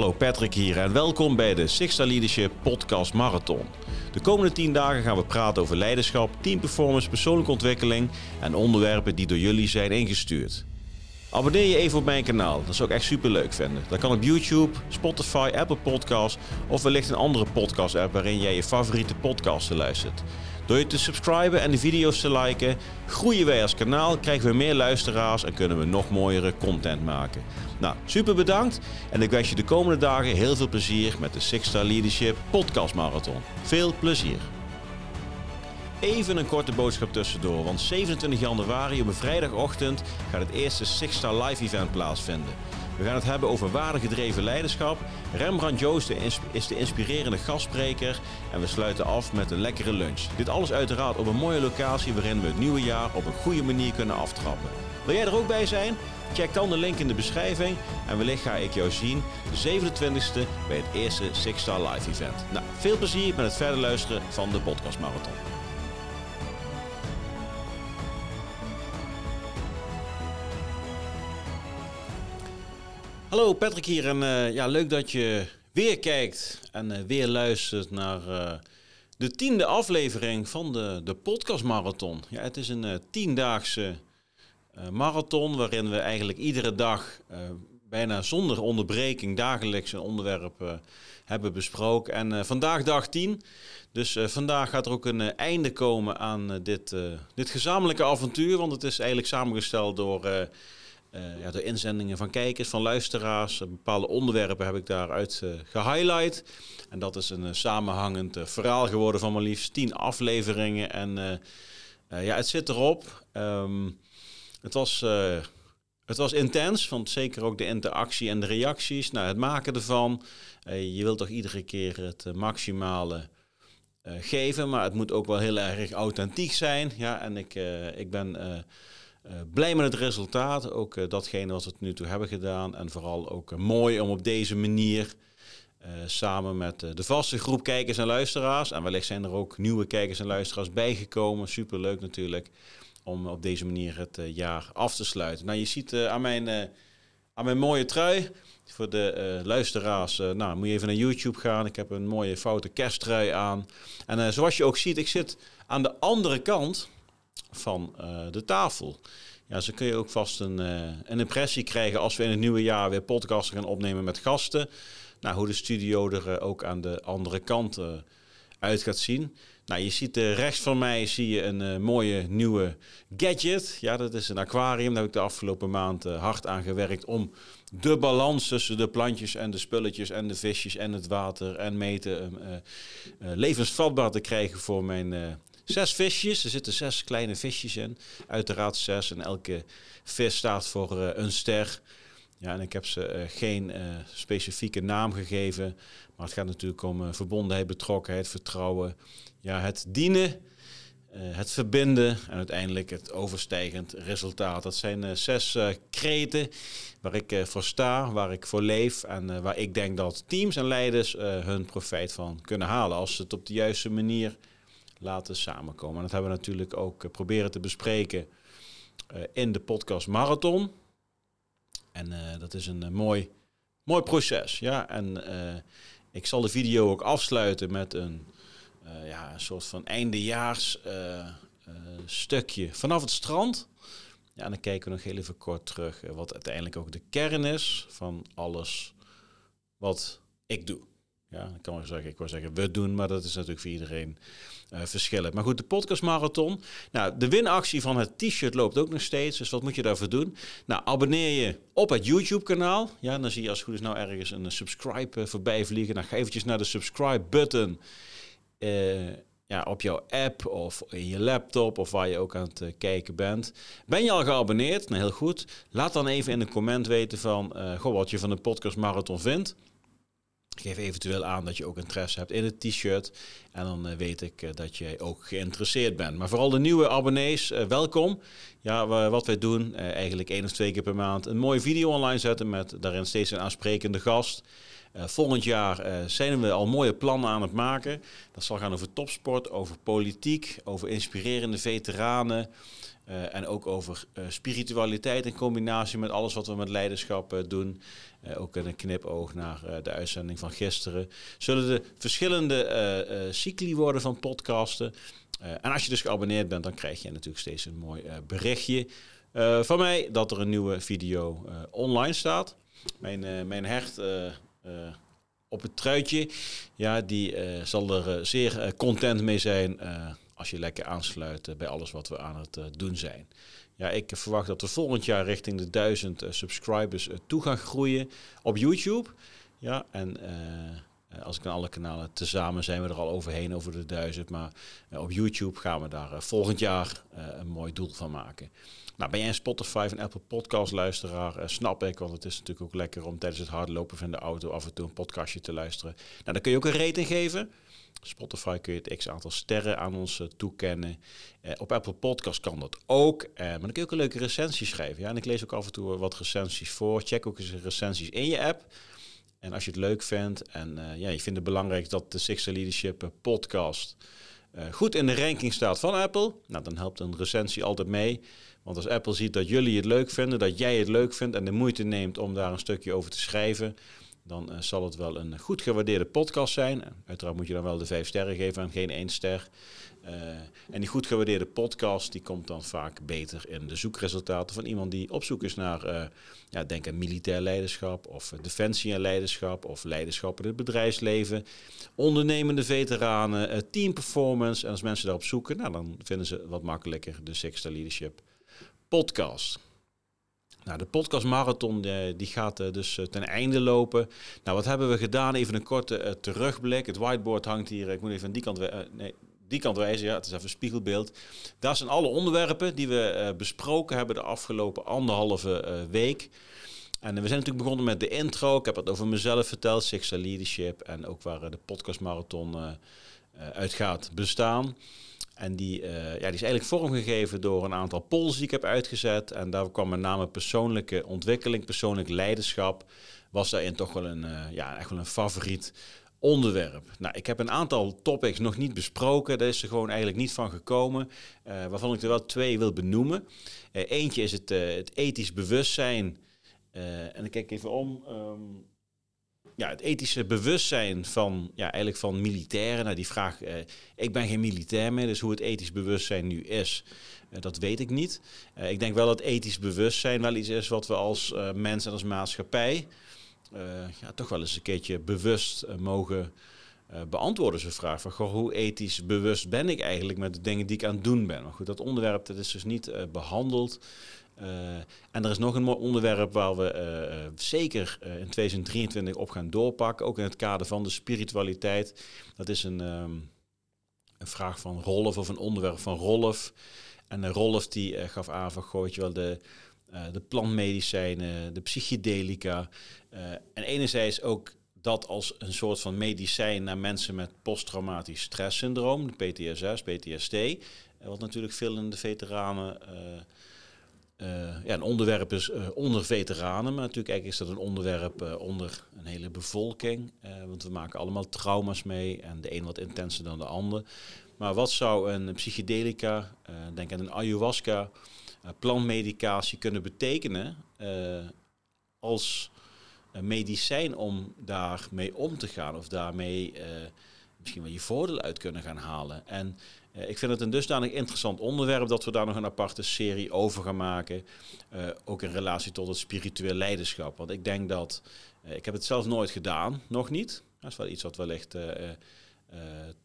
Hallo Patrick hier en welkom bij de Sixta Leadership Podcast Marathon. De komende 10 dagen gaan we praten over leiderschap, teamperformance, persoonlijke ontwikkeling en onderwerpen die door jullie zijn ingestuurd. Abonneer je even op mijn kanaal, dat zou ik echt super leuk vinden. Dat kan op YouTube, Spotify, Apple Podcasts of wellicht een andere podcast app waarin jij je favoriete podcasten luistert. Door je te subscriben en de video's te liken, groeien wij als kanaal, krijgen we meer luisteraars en kunnen we nog mooiere content maken. Nou, super bedankt en ik wens je de komende dagen heel veel plezier met de Six Star Leadership Podcast Marathon. Veel plezier! Even een korte boodschap tussendoor, want 27 januari op een vrijdagochtend gaat het eerste Six Star Live Event plaatsvinden. We gaan het hebben over waardegedreven leiderschap. Rembrandt Joost is de inspirerende gastspreker en we sluiten af met een lekkere lunch. Dit alles uiteraard op een mooie locatie waarin we het nieuwe jaar op een goede manier kunnen aftrappen. Wil jij er ook bij zijn? Check dan de link in de beschrijving en wellicht ga ik jou zien de 27e bij het eerste Six Star Live Event. Nou, veel plezier met het verder luisteren van de podcast Marathon. Hallo Patrick hier en uh, ja, leuk dat je weer kijkt en uh, weer luistert naar uh, de tiende aflevering van de, de podcast marathon. Ja, het is een tiendaagse marathon waarin we eigenlijk iedere dag bijna zonder onderbreking dagelijks een onderwerp hebben besproken. En vandaag dag 10, dus vandaag gaat er ook een einde komen aan dit, dit gezamenlijke avontuur, want het is eigenlijk samengesteld door uh, ja, de inzendingen van kijkers, van luisteraars. bepaalde onderwerpen heb ik daaruit uh, gehighlight. En dat is een samenhangend verhaal geworden van maar liefst tien afleveringen. En ja, het zit erop. Um, het was... Het was intens, want zeker ook de interactie en de reacties. Nou, het maken ervan. je wilt toch iedere keer het maximale geven, maar het moet ook wel heel erg authentiek zijn. Ja, en ik, ik ben blij met het resultaat, ook uh, datgene wat we tot nu toe hebben gedaan. En vooral ook uh, mooi om op deze manier samen met de vaste groep kijkers en luisteraars, en wellicht zijn er ook nieuwe kijkers en luisteraars bijgekomen, superleuk natuurlijk, om op deze manier het jaar af te sluiten. Nou, je ziet aan, mijn, aan mijn mooie trui, voor de luisteraars, nou, moet je even naar YouTube gaan. Ik heb een mooie foute kersttrui aan. En zoals je ook ziet, ik zit aan de andere kant van uh, de tafel. Ja, zo kun je ook vast een, uh, een impressie krijgen als we in het nieuwe jaar weer podcasten gaan opnemen met gasten. Nou, hoe de studio er uh, ook aan de andere kant uit gaat zien. Nou, je ziet rechts van mij zie je een mooie nieuwe gadget. Ja, dat is een aquarium. Daar heb ik de afgelopen maand hard aan gewerkt om de balans tussen de plantjes en de spulletjes en de visjes en het water en meten levensvatbaar te krijgen voor mijn Zes visjes, er zitten zes kleine visjes in. Uiteraard zes en elke vis staat voor uh, een ster. Ja, en ik heb ze uh, geen uh, specifieke naam gegeven. Maar het gaat natuurlijk om verbondenheid, betrokkenheid, vertrouwen. Ja, het dienen, het verbinden en uiteindelijk het overstijgend resultaat. Dat zijn zes kreten waar ik voor sta, waar ik voor leef. En waar ik denk dat teams en leiders hun profijt van kunnen halen. Als ze het op de juiste manier laten samenkomen. En dat hebben we natuurlijk ook eh, proberen te bespreken uh, in de podcast Marathon. En uh, dat is een mooi, mooi proces. Ja? En ik zal de video ook afsluiten met een, ja, een soort van eindejaars stukje vanaf het strand. Ja, en dan kijken we nog heel even kort terug wat uiteindelijk ook de kern is van alles wat ik doe. Ja, ik kan wel zeggen, ik wil zeggen we doen, maar dat is natuurlijk voor iedereen uh, verschillend. Maar goed, de podcast marathon. Nou, de winactie van het t-shirt loopt ook nog steeds. Dus wat moet je daarvoor doen? Nou, abonneer je op het YouTube kanaal. Ja, dan zie je als goed is nou ergens een subscribe uh, voorbij vliegen. Dan ga eventjes naar de subscribe button. Uh, ja, op jouw app of in je laptop of waar je ook aan het kijken bent. Ben je al geabonneerd? Nou, heel goed. Laat dan even in een comment weten van goh, wat je van de podcast marathon vindt. Geef eventueel aan dat je ook interesse hebt in het t-shirt. En dan uh, weet ik uh, dat jij ook geïnteresseerd bent. Maar vooral de nieuwe abonnees, uh, welkom. Ja, wat wij doen, eigenlijk één of twee keer per maand een mooie video online zetten met daarin steeds een aansprekende gast. volgend jaar zijn we al mooie plannen aan het maken. Dat zal gaan over topsport, over politiek, over inspirerende veteranen. En ook over spiritualiteit in combinatie met alles wat we met leiderschap doen. ook een knipoog naar de uitzending van gisteren. Zullen de verschillende cycli worden van podcasten. en als je dus geabonneerd bent, dan krijg je natuurlijk steeds een mooi berichtje. Van mij dat er een nieuwe video online staat. Mijn, mijn hecht op het truitje, ja, die zal er zeer content mee zijn als je lekker aansluit bij alles wat we aan het doen zijn. Ja, ik verwacht dat we volgend jaar richting de duizend subscribers toe gaan groeien op YouTube. Ja, en als ik aan alle kanalen tezamen zijn we er al overheen, over de duizend. Maar op YouTube gaan we daar volgend jaar een mooi doel van maken. Nou, ben jij een Spotify en Apple Podcast luisteraar? Snap ik, want het is natuurlijk ook lekker om tijdens het hardlopen van de auto af en toe een podcastje te luisteren. Nou, dan kun je ook een rating geven. Spotify kun je het x aantal sterren aan ons uh, toekennen. Uh, op Apple Podcast kan dat ook. maar dan kun je ook een leuke recensie schrijven. Ja, en ik lees ook af en toe wat recensies voor. Check ook eens recensies in je app. En als je het leuk vindt en ja, je vindt het belangrijk dat de Sixer Leadership podcast goed in de ranking staat van Apple, nou, dan helpt een recensie altijd mee. Want als Apple ziet dat jullie het leuk vinden, dat jij het leuk vindt en de moeite neemt om daar een stukje over te schrijven, dan uh, zal het wel een goed gewaardeerde podcast zijn. Uiteraard moet je dan wel de vijf sterren geven en geen één ster. Uh, en die goed gewaardeerde podcast die komt dan vaak beter in de zoekresultaten van iemand die op zoek is naar, uh, ja, denk aan militair leiderschap of defensie en leiderschap of leiderschap in het bedrijfsleven, ondernemende veteranen, team performance. En als mensen daarop zoeken, nou, dan vinden ze wat makkelijker de Sixter Leadership podcast. Nou, de podcast marathon eh, die gaat eh, dus eh, ten einde lopen. Nou, wat hebben we gedaan? Even een korte terugblik. Het whiteboard hangt hier. Ik moet even aan die kant, nee, die kant wijzen. Ja, het is even een spiegelbeeld. Daar zijn alle onderwerpen die we besproken hebben de afgelopen anderhalve week. En we zijn natuurlijk begonnen met de intro. Ik heb het over mezelf verteld, Sixer Leadership en ook waar de podcast marathon uit gaat bestaan. En die, uh, ja, die is eigenlijk vormgegeven door een aantal polls die ik heb uitgezet. En daar kwam met name persoonlijke ontwikkeling, persoonlijk leiderschap. Was daarin toch wel een, uh, ja, echt wel een favoriet onderwerp. Nou, ik heb een aantal topics nog niet besproken. Daar is er gewoon eigenlijk niet van gekomen. Uh, waarvan ik er wel twee wil benoemen. eentje is het, het ethisch bewustzijn. en dan kijk ik even om. Um, ja, het ethische bewustzijn van, ja, eigenlijk van militairen. Nou, die vraag, eh, ik ben geen militair meer, dus hoe het ethisch bewustzijn nu is, uh, dat weet ik niet. Uh, ik denk wel dat ethisch bewustzijn wel iets is wat we als uh, mens en als maatschappij ja, toch wel eens een keertje bewust mogen beantwoorden. Zo'n vraag van, goh, hoe ethisch bewust ben ik eigenlijk met de dingen die ik aan het doen ben? Maar goed, dat onderwerp dat is dus niet behandeld. Uh, en er is nog een mooi onderwerp waar we uh, zeker in 2023 op gaan doorpakken, ook in het kader van de spiritualiteit. Dat is een, um, een vraag van Rolf of een onderwerp van Rolf. En Rolf die gaf aan van je wel de, de plantmedicijnen, de psychedelica. en enerzijds ook dat als een soort van medicijn naar mensen met posttraumatisch stresssyndroom, de PTSS, PTSD. Wat natuurlijk veel in de veteranen uh, ja, een onderwerp is uh, onder veteranen, maar natuurlijk eigenlijk is dat een onderwerp uh, onder een hele bevolking. want we maken allemaal trauma's mee en de een wat intenser dan de ander. Maar wat zou een psychedelica, denk aan een ayahuasca, plantmedicatie kunnen betekenen als medicijn om daarmee om te gaan of daarmee misschien wel je voordeel uit kunnen gaan halen. En uh, ik vind het een dusdanig interessant onderwerp dat we daar nog een aparte serie over gaan maken. Uh, ook in relatie tot het spiritueel leiderschap. Want ik denk dat, uh, ik heb het zelf nooit gedaan, nog niet. Dat is wel iets wat wellicht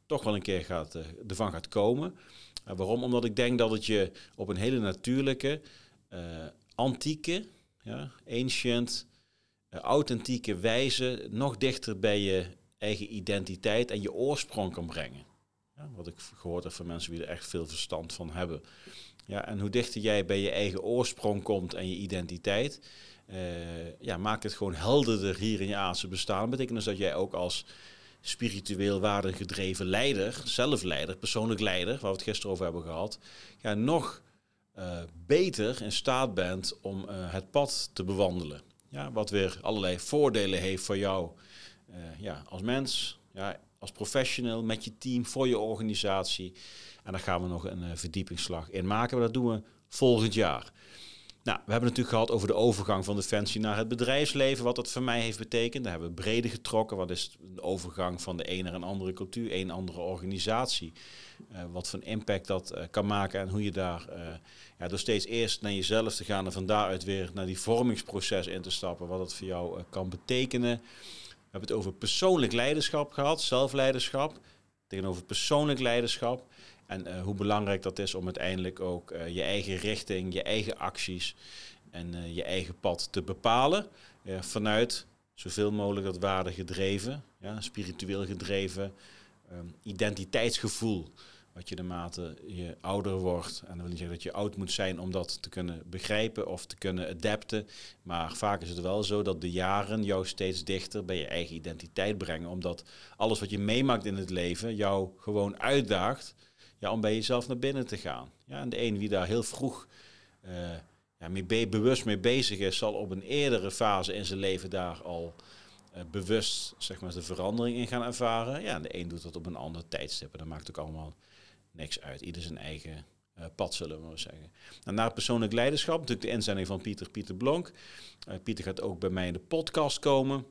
toch wel een keer gaat, ervan gaat komen. waarom? Omdat ik denk dat het je op een hele natuurlijke, antieke, ja, ancient, authentieke wijze nog dichter bij je eigen identiteit en je oorsprong kan brengen. Ja, wat ik gehoord heb van mensen die er echt veel verstand van hebben. Ja, en hoe dichter jij bij je eigen oorsprong komt en je identiteit, uh, ja, maakt het gewoon helderder hier in je aardse bestaan. Dat betekent dus dat jij ook als spiritueel waardegedreven leider, zelfleider, persoonlijk leider, waar we het gisteren over hebben gehad, ja, nog uh, beter in staat bent om uh, het pad te bewandelen. Ja, wat weer allerlei voordelen heeft voor jou ja, als mens, ja, als professional, met je team, voor je organisatie. En daar gaan we nog een verdiepingsslag in maken. Maar dat doen we volgend jaar. Nou, we hebben het natuurlijk gehad over de overgang van Defensie naar het bedrijfsleven, wat dat voor mij heeft betekend. Daar hebben we breder getrokken. Wat is de overgang van de ene naar een andere cultuur, een andere organisatie? Uh, wat voor impact dat uh, kan maken en hoe je daar uh, ja, door steeds eerst naar jezelf te gaan en van daaruit weer naar die vormingsproces in te stappen, wat dat voor jou kan betekenen. Hebben het over persoonlijk leiderschap gehad, zelfleiderschap, tegenover persoonlijk leiderschap. En uh, hoe belangrijk dat is om uiteindelijk ook uh, je eigen richting, je eigen acties en uh, je eigen pad te bepalen. vanuit zoveel mogelijk dat waarde gedreven, ja, spiritueel gedreven, um, identiteitsgevoel. Wat je naarmate je ouder wordt. En dan wil niet zeggen dat je oud moet zijn om dat te kunnen begrijpen of te kunnen adapten. Maar vaak is het wel zo dat de jaren jou steeds dichter bij je eigen identiteit brengen. Omdat alles wat je meemaakt in het leven jou gewoon uitdaagt ja, om bij jezelf naar binnen te gaan. Ja, en de een wie daar heel vroeg uh, ja, bewust mee bezig is, zal op een eerdere fase in zijn leven daar al uh, bewust zeg maar, de verandering in gaan ervaren. Ja, en de een doet dat op een ander tijdstip. En dat maakt ook allemaal niks uit. Ieder zijn eigen uh, pad, zullen we maar zeggen. En naar persoonlijk leiderschap, natuurlijk de inzending van Pieter, Pieter Blonk. Pieter gaat ook bij mij in de podcast komen.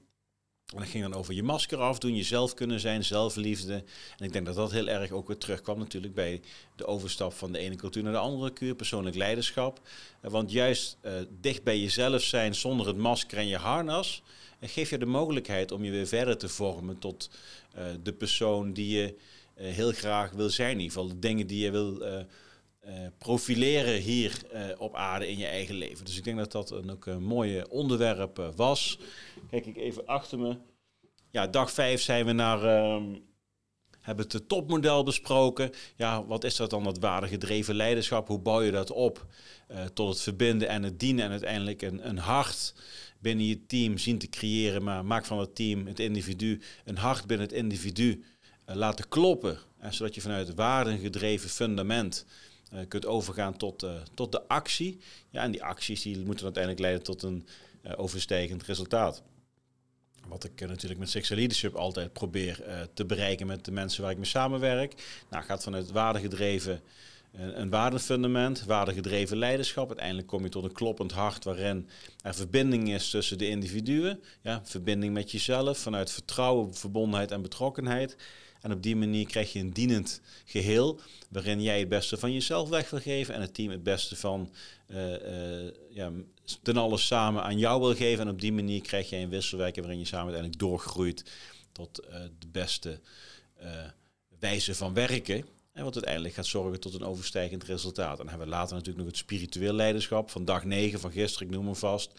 En dat ging dan over je masker afdoen, jezelf kunnen zijn, zelfliefde. En ik denk dat dat heel erg ook weer terugkwam natuurlijk bij de overstap van de ene cultuur naar de andere cultuur, persoonlijk leiderschap. Eh, want juist dicht bij jezelf zijn zonder het masker en je harnas, geeft je de mogelijkheid om je weer verder te vormen tot de persoon die je heel graag wil zijn. In ieder geval de dingen die je wil profileren hier op aarde in je eigen leven. Dus ik denk dat dat een, ook een mooie onderwerp was. Kijk ik even achter me. Ja, dag vijf zijn we naar. Um, hebben het topmodel besproken. Ja, wat is dat dan, dat waardegedreven leiderschap? Hoe bouw je dat op tot het verbinden en het dienen en uiteindelijk een, een hart binnen je team zien te creëren. Maar maak van het team, het individu, een hart binnen het individu laten kloppen. En zodat je vanuit het waardegedreven fundament uh, kunt overgaan tot, tot de actie. Ja, en die acties die moeten uiteindelijk leiden tot een overstijgend resultaat. Wat ik natuurlijk met Sexual Leadership altijd probeer te bereiken met de mensen waar ik mee samenwerk. Nou, gaat vanuit waardegedreven een waardefundament, waardegedreven leiderschap. Uiteindelijk kom je tot een kloppend hart waarin er verbinding is tussen de individuen. Ja, verbinding met jezelf, vanuit vertrouwen, verbondenheid en betrokkenheid. En op die manier krijg je een dienend geheel waarin jij het beste van jezelf weg wil geven en het team het beste van uh, uh, ja, ten alles samen aan jou wil geven. En op die manier krijg je een wisselwerking waarin je samen uiteindelijk doorgroeit tot uh, de beste wijze van werken. En wat uiteindelijk gaat zorgen tot een overstijgend resultaat. En dan hebben we later natuurlijk nog het spiritueel leiderschap van dag 9 van gisteren, ik noem hem vast.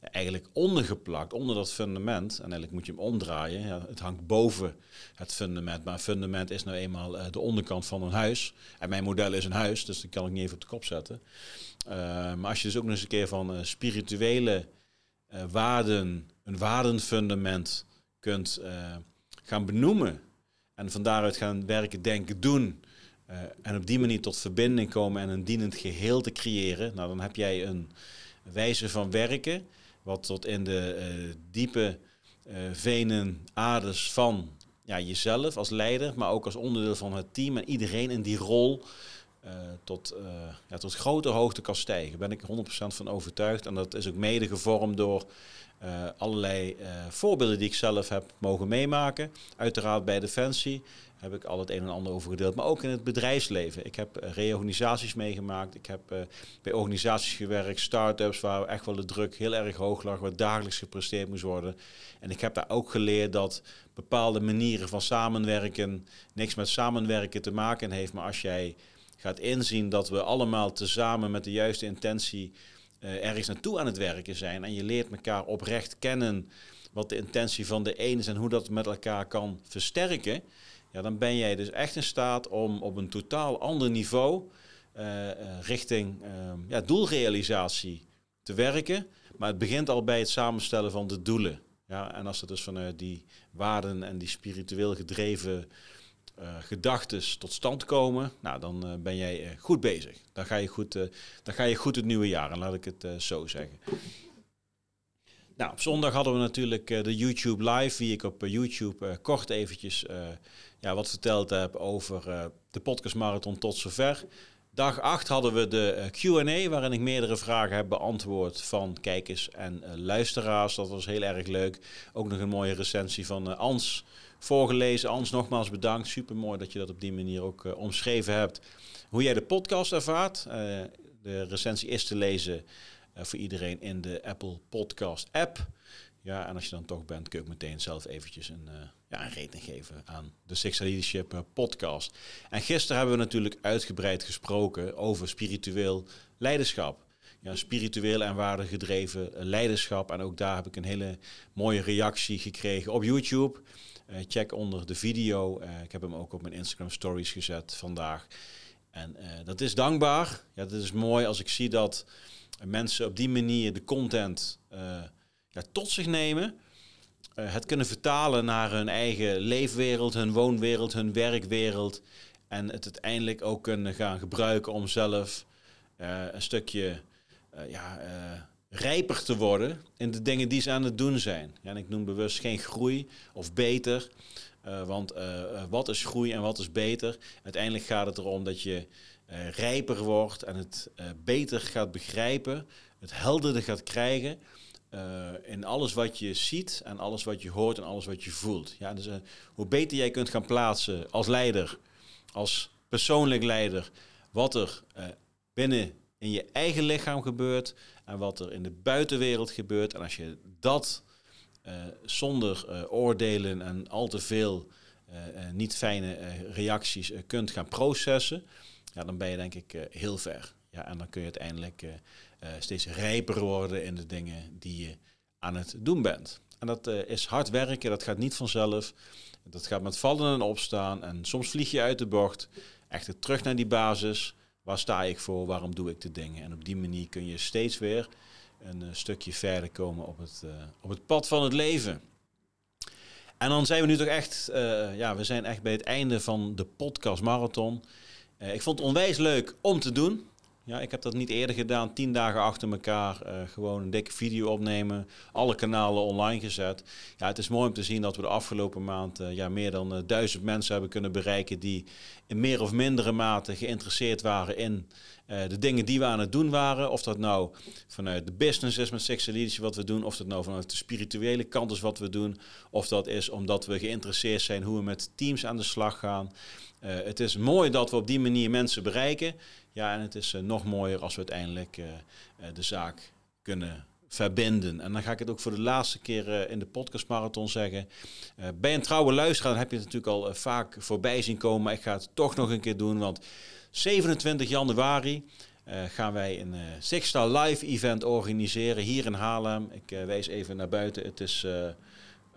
Eigenlijk ondergeplakt, onder dat fundament. En eigenlijk moet je hem omdraaien. Ja, het hangt boven het fundament. Maar fundament is nou eenmaal uh, de onderkant van een huis. En mijn model is een huis, dus dat kan ik niet even op de kop zetten. Uh, maar als je dus ook nog eens een keer van uh, spirituele waarden, een waardenfundament kunt gaan benoemen. En van daaruit gaan werken, denken, doen uh, en op die manier tot verbinding komen en een dienend geheel te creëren, nou dan heb jij een wijze van werken, wat tot in de uh, diepe uh, venen, aders van ja, jezelf als leider, maar ook als onderdeel van het team en iedereen in die rol tot, ja, tot grote hoogte kan stijgen. Daar ben ik 100% van overtuigd. En dat is ook mede gevormd door allerlei voorbeelden die ik zelf heb mogen meemaken. Uiteraard bij Defensie, heb ik al het een en ander over gedeeld. Maar ook in het bedrijfsleven. Ik heb reorganisaties meegemaakt. Ik heb bij organisaties gewerkt, start-ups waar echt wel de druk heel erg hoog lag, waar dagelijks gepresteerd moest worden. En ik heb daar ook geleerd dat bepaalde manieren van samenwerken niks met samenwerken te maken heeft. Maar als jij gaat inzien dat we allemaal tezamen met de juiste intentie uh, ergens naartoe aan het werken zijn en je leert elkaar oprecht kennen wat de intentie van de een is en hoe dat met elkaar kan versterken ja, dan ben jij dus echt in staat om op een totaal ander niveau uh, richting uh, ja, doelrealisatie te werken. Maar het begint al bij het samenstellen van de doelen. Ja, en als het dus vanuit die waarden en die spiritueel gedreven uh, gedachten tot stand komen, nou, dan ben jij goed bezig. Dan ga je goed, dan ga je goed het nieuwe jaar, en laat ik het zo zeggen. Nou, op zondag hadden we natuurlijk de YouTube Live, wie ik op YouTube kort eventjes ja, wat verteld heb over de podcast marathon tot zover. Dag 8 hadden we de Q&A, waarin ik meerdere vragen heb beantwoord van kijkers en luisteraars. Dat was heel erg leuk. Ook nog een mooie recensie van Ans voorgelezen. Ans, nogmaals bedankt. Super mooi dat je dat op die manier ook uh, omschreven hebt. Hoe jij de podcast ervaart. Uh, de recensie is te lezen uh, voor iedereen in de Apple Podcast app. Ja, en als je dan toch bent, kun je ook meteen zelf eventjes een, ja, een rating geven aan de Six Leadership podcast. En gisteren hebben we natuurlijk uitgebreid gesproken over spiritueel leiderschap ja, spiritueel en waardegedreven leiderschap. En ook daar heb ik een hele mooie reactie gekregen op YouTube. Uh, check onder de video. Uh, ik heb hem ook op mijn Instagram stories gezet vandaag. En uh, dat is dankbaar. Ja, dat is mooi als ik zie dat mensen op die manier de content ja, tot zich nemen. het kunnen vertalen naar hun eigen leefwereld, hun woonwereld, hun werkwereld. En het uiteindelijk ook kunnen gaan gebruiken om zelf een stukje ja, rijper te worden in de dingen die ze aan het doen zijn. Ja, en ik noem bewust geen groei of beter. Uh, want uh, wat is groei en wat is beter? Uiteindelijk gaat het erom dat je uh, rijper wordt en het beter gaat begrijpen, het helderder gaat krijgen in alles wat je ziet en alles wat je hoort en alles wat je voelt. Ja, dus hoe beter jij kunt gaan plaatsen als leider, als persoonlijk leider, wat er binnen in je eigen lichaam gebeurt en wat er in de buitenwereld gebeurt. En als je dat uh, zonder uh, oordelen en al te veel uh, niet fijne reacties kunt gaan processen, ja, dan ben je denk ik heel ver. Ja, en dan kun je uiteindelijk steeds rijper worden in de dingen die je aan het doen bent. En dat is hard werken, dat gaat niet vanzelf. Dat gaat met vallen en opstaan. En soms vlieg je uit de bocht. Echt terug naar die basis. Waar sta ik voor? Waarom doe ik de dingen? En op die manier kun je steeds weer een uh, stukje verder komen op het, uh, op het pad van het leven. En dan zijn we nu toch echt, uh, ja, we zijn echt bij het einde van de podcast marathon. ik vond het onwijs leuk om te doen. Ja, ik heb dat niet eerder gedaan. Tien dagen achter elkaar uh, gewoon een dikke video opnemen. Alle kanalen online gezet. Ja, het is mooi om te zien dat we de afgelopen maand uh, ja, meer dan uh, duizend mensen hebben kunnen bereiken. die in meer of mindere mate geïnteresseerd waren in de dingen die we aan het doen waren. Of dat nou vanuit de business is met Leadership wat we doen. Of dat nou vanuit de spirituele kant is wat we doen. Of dat is omdat we geïnteresseerd zijn hoe we met teams aan de slag gaan. het is mooi dat we op die manier mensen bereiken. Ja, en het is uh, nog mooier als we uiteindelijk uh, de zaak kunnen verbinden. En dan ga ik het ook voor de laatste keer in de podcastmarathon zeggen. bij een trouwe luisteraar heb je het natuurlijk al vaak voorbij zien komen. Maar ik ga het toch nog een keer doen, want 27 januari... gaan wij een Six Live event organiseren hier in Haarlem. Ik wijs even naar buiten. Het is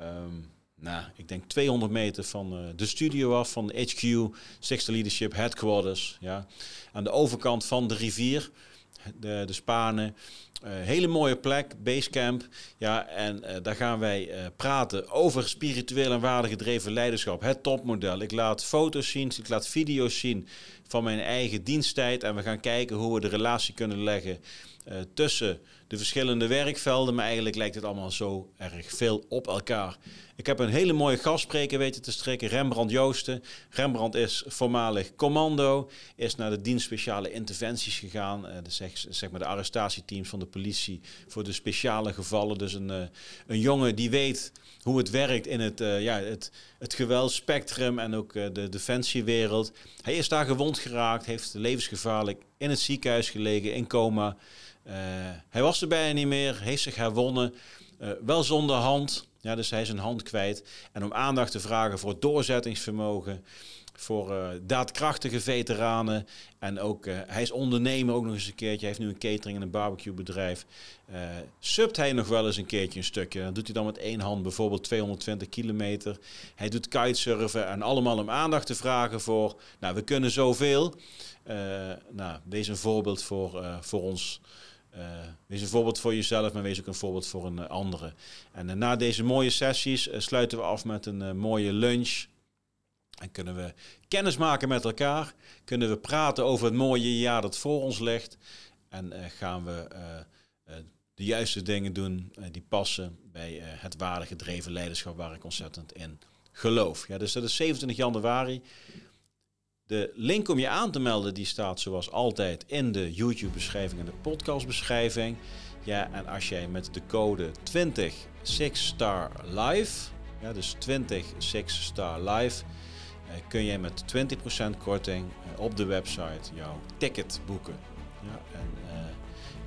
um, nou, ik denk 200 meter van uh, de studio af, van de HQ, Sixth Leadership Headquarters. Ja. Aan de overkant van de rivier, de, de Spanen. Uh, hele mooie plek, Basecamp. Ja, en uh, daar gaan wij praten over spiritueel en waardegedreven leiderschap. Het topmodel. Ik laat foto's zien, ik laat video's zien van mijn eigen diensttijd. En we gaan kijken hoe we de relatie kunnen leggen tussen de verschillende werkvelden. Maar eigenlijk lijkt het allemaal zo erg veel op elkaar. Ik heb een hele mooie gastspreker weten te strikken, Rembrandt Joosten. Rembrandt is voormalig commando, is naar de dienst speciale interventies gegaan. Uh, de, zeg, zeg, maar de arrestatieteams van de politie voor de speciale gevallen. Dus een, uh, een jongen die weet hoe het werkt in het, uh, ja, het, het geweldspectrum en ook de defensiewereld. Hij is daar gewond geraakt, heeft levensgevaarlijk in het ziekenhuis gelegen, in coma. Hij was er bijna niet meer, heeft zich herwonnen. wel zonder hand, ja, dus hij is een hand kwijt. En om aandacht te vragen voor doorzettingsvermogen, voor uh, daadkrachtige veteranen. En ook, hij is ondernemer ook nog eens een keertje. Hij heeft nu een catering en een barbecuebedrijf. Uh, subt hij nog wel eens een keertje een stukje. Dan doet hij dan met één hand bijvoorbeeld 220 kilometer. Hij doet kitesurfen en allemaal om aandacht te vragen voor... Nou, we kunnen zoveel. nou, deze een voorbeeld voor, voor ons wees een voorbeeld voor jezelf, maar wees ook een voorbeeld voor een uh, andere. En uh, na deze mooie sessies sluiten we af met een mooie lunch. En kunnen we kennis maken met elkaar. Kunnen we praten over het mooie jaar dat voor ons ligt. En gaan we de juiste dingen doen die passen bij het waardegedreven leiderschap waar ik ontzettend in geloof. Ja, dus dat is 27 januari. De link om je aan te melden, die staat zoals altijd in de YouTube-beschrijving en de podcast-beschrijving. Ja, en als jij met de code 20 Star Live, ja, dus 20 Star Live, eh, kun jij met 20% korting eh, op de website jouw ticket boeken. Ja, en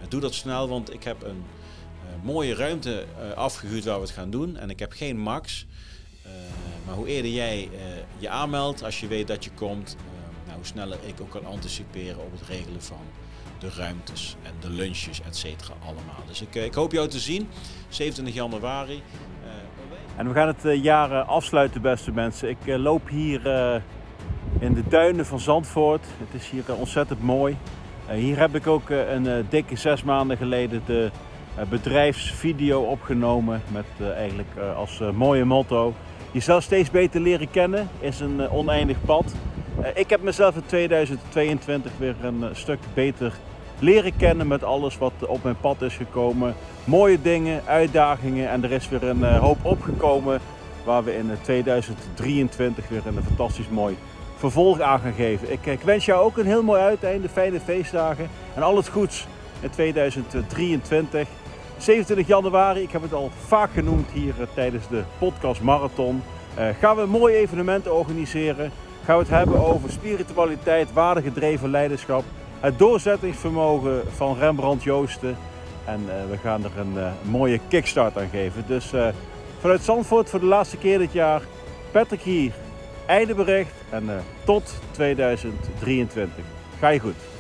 uh, doe dat snel, want ik heb een mooie ruimte afgehuurd waar we het gaan doen. En ik heb geen max. maar hoe eerder jij je aanmeldt, als je weet dat je komt, hoe sneller ik ook kan anticiperen op het regelen van de ruimtes en de lunches, et cetera, allemaal. Dus ik, ik hoop jou te zien, 27 januari. En we gaan het eh, jaar eh, afsluiten, beste mensen. Ik eh, loop hier in de duinen van Zandvoort. Het is hier ontzettend mooi. Hier heb ik ook een dikke zes maanden geleden de bedrijfsvideo opgenomen. Met eigenlijk als mooie motto: Jezelf steeds beter leren kennen is een oneindig pad. Ik heb mezelf in 2022 weer een stuk beter leren kennen met alles wat op mijn pad is gekomen. Mooie dingen, uitdagingen en er is weer een eh, hoop opgekomen waar we in 2023 eh, weer een fantastisch mooi vervolg aan gaan geven. Ik, ik wens jou ook een heel mooi uiteinde, fijne feestdagen en al het goeds in 2023. 27 januari, ik heb het al vaak genoemd hier eh, tijdens de podcast Marathon. gaan we een mooi evenement organiseren. Gaan we het hebben over spiritualiteit, waardegedreven leiderschap het doorzettingsvermogen van Rembrandt Joosten. En uh, we gaan er een uh, mooie kickstart aan geven. Dus uh, vanuit Zandvoort voor de laatste keer dit jaar. Patrick hier, einde bericht en tot 2023. Ga je goed.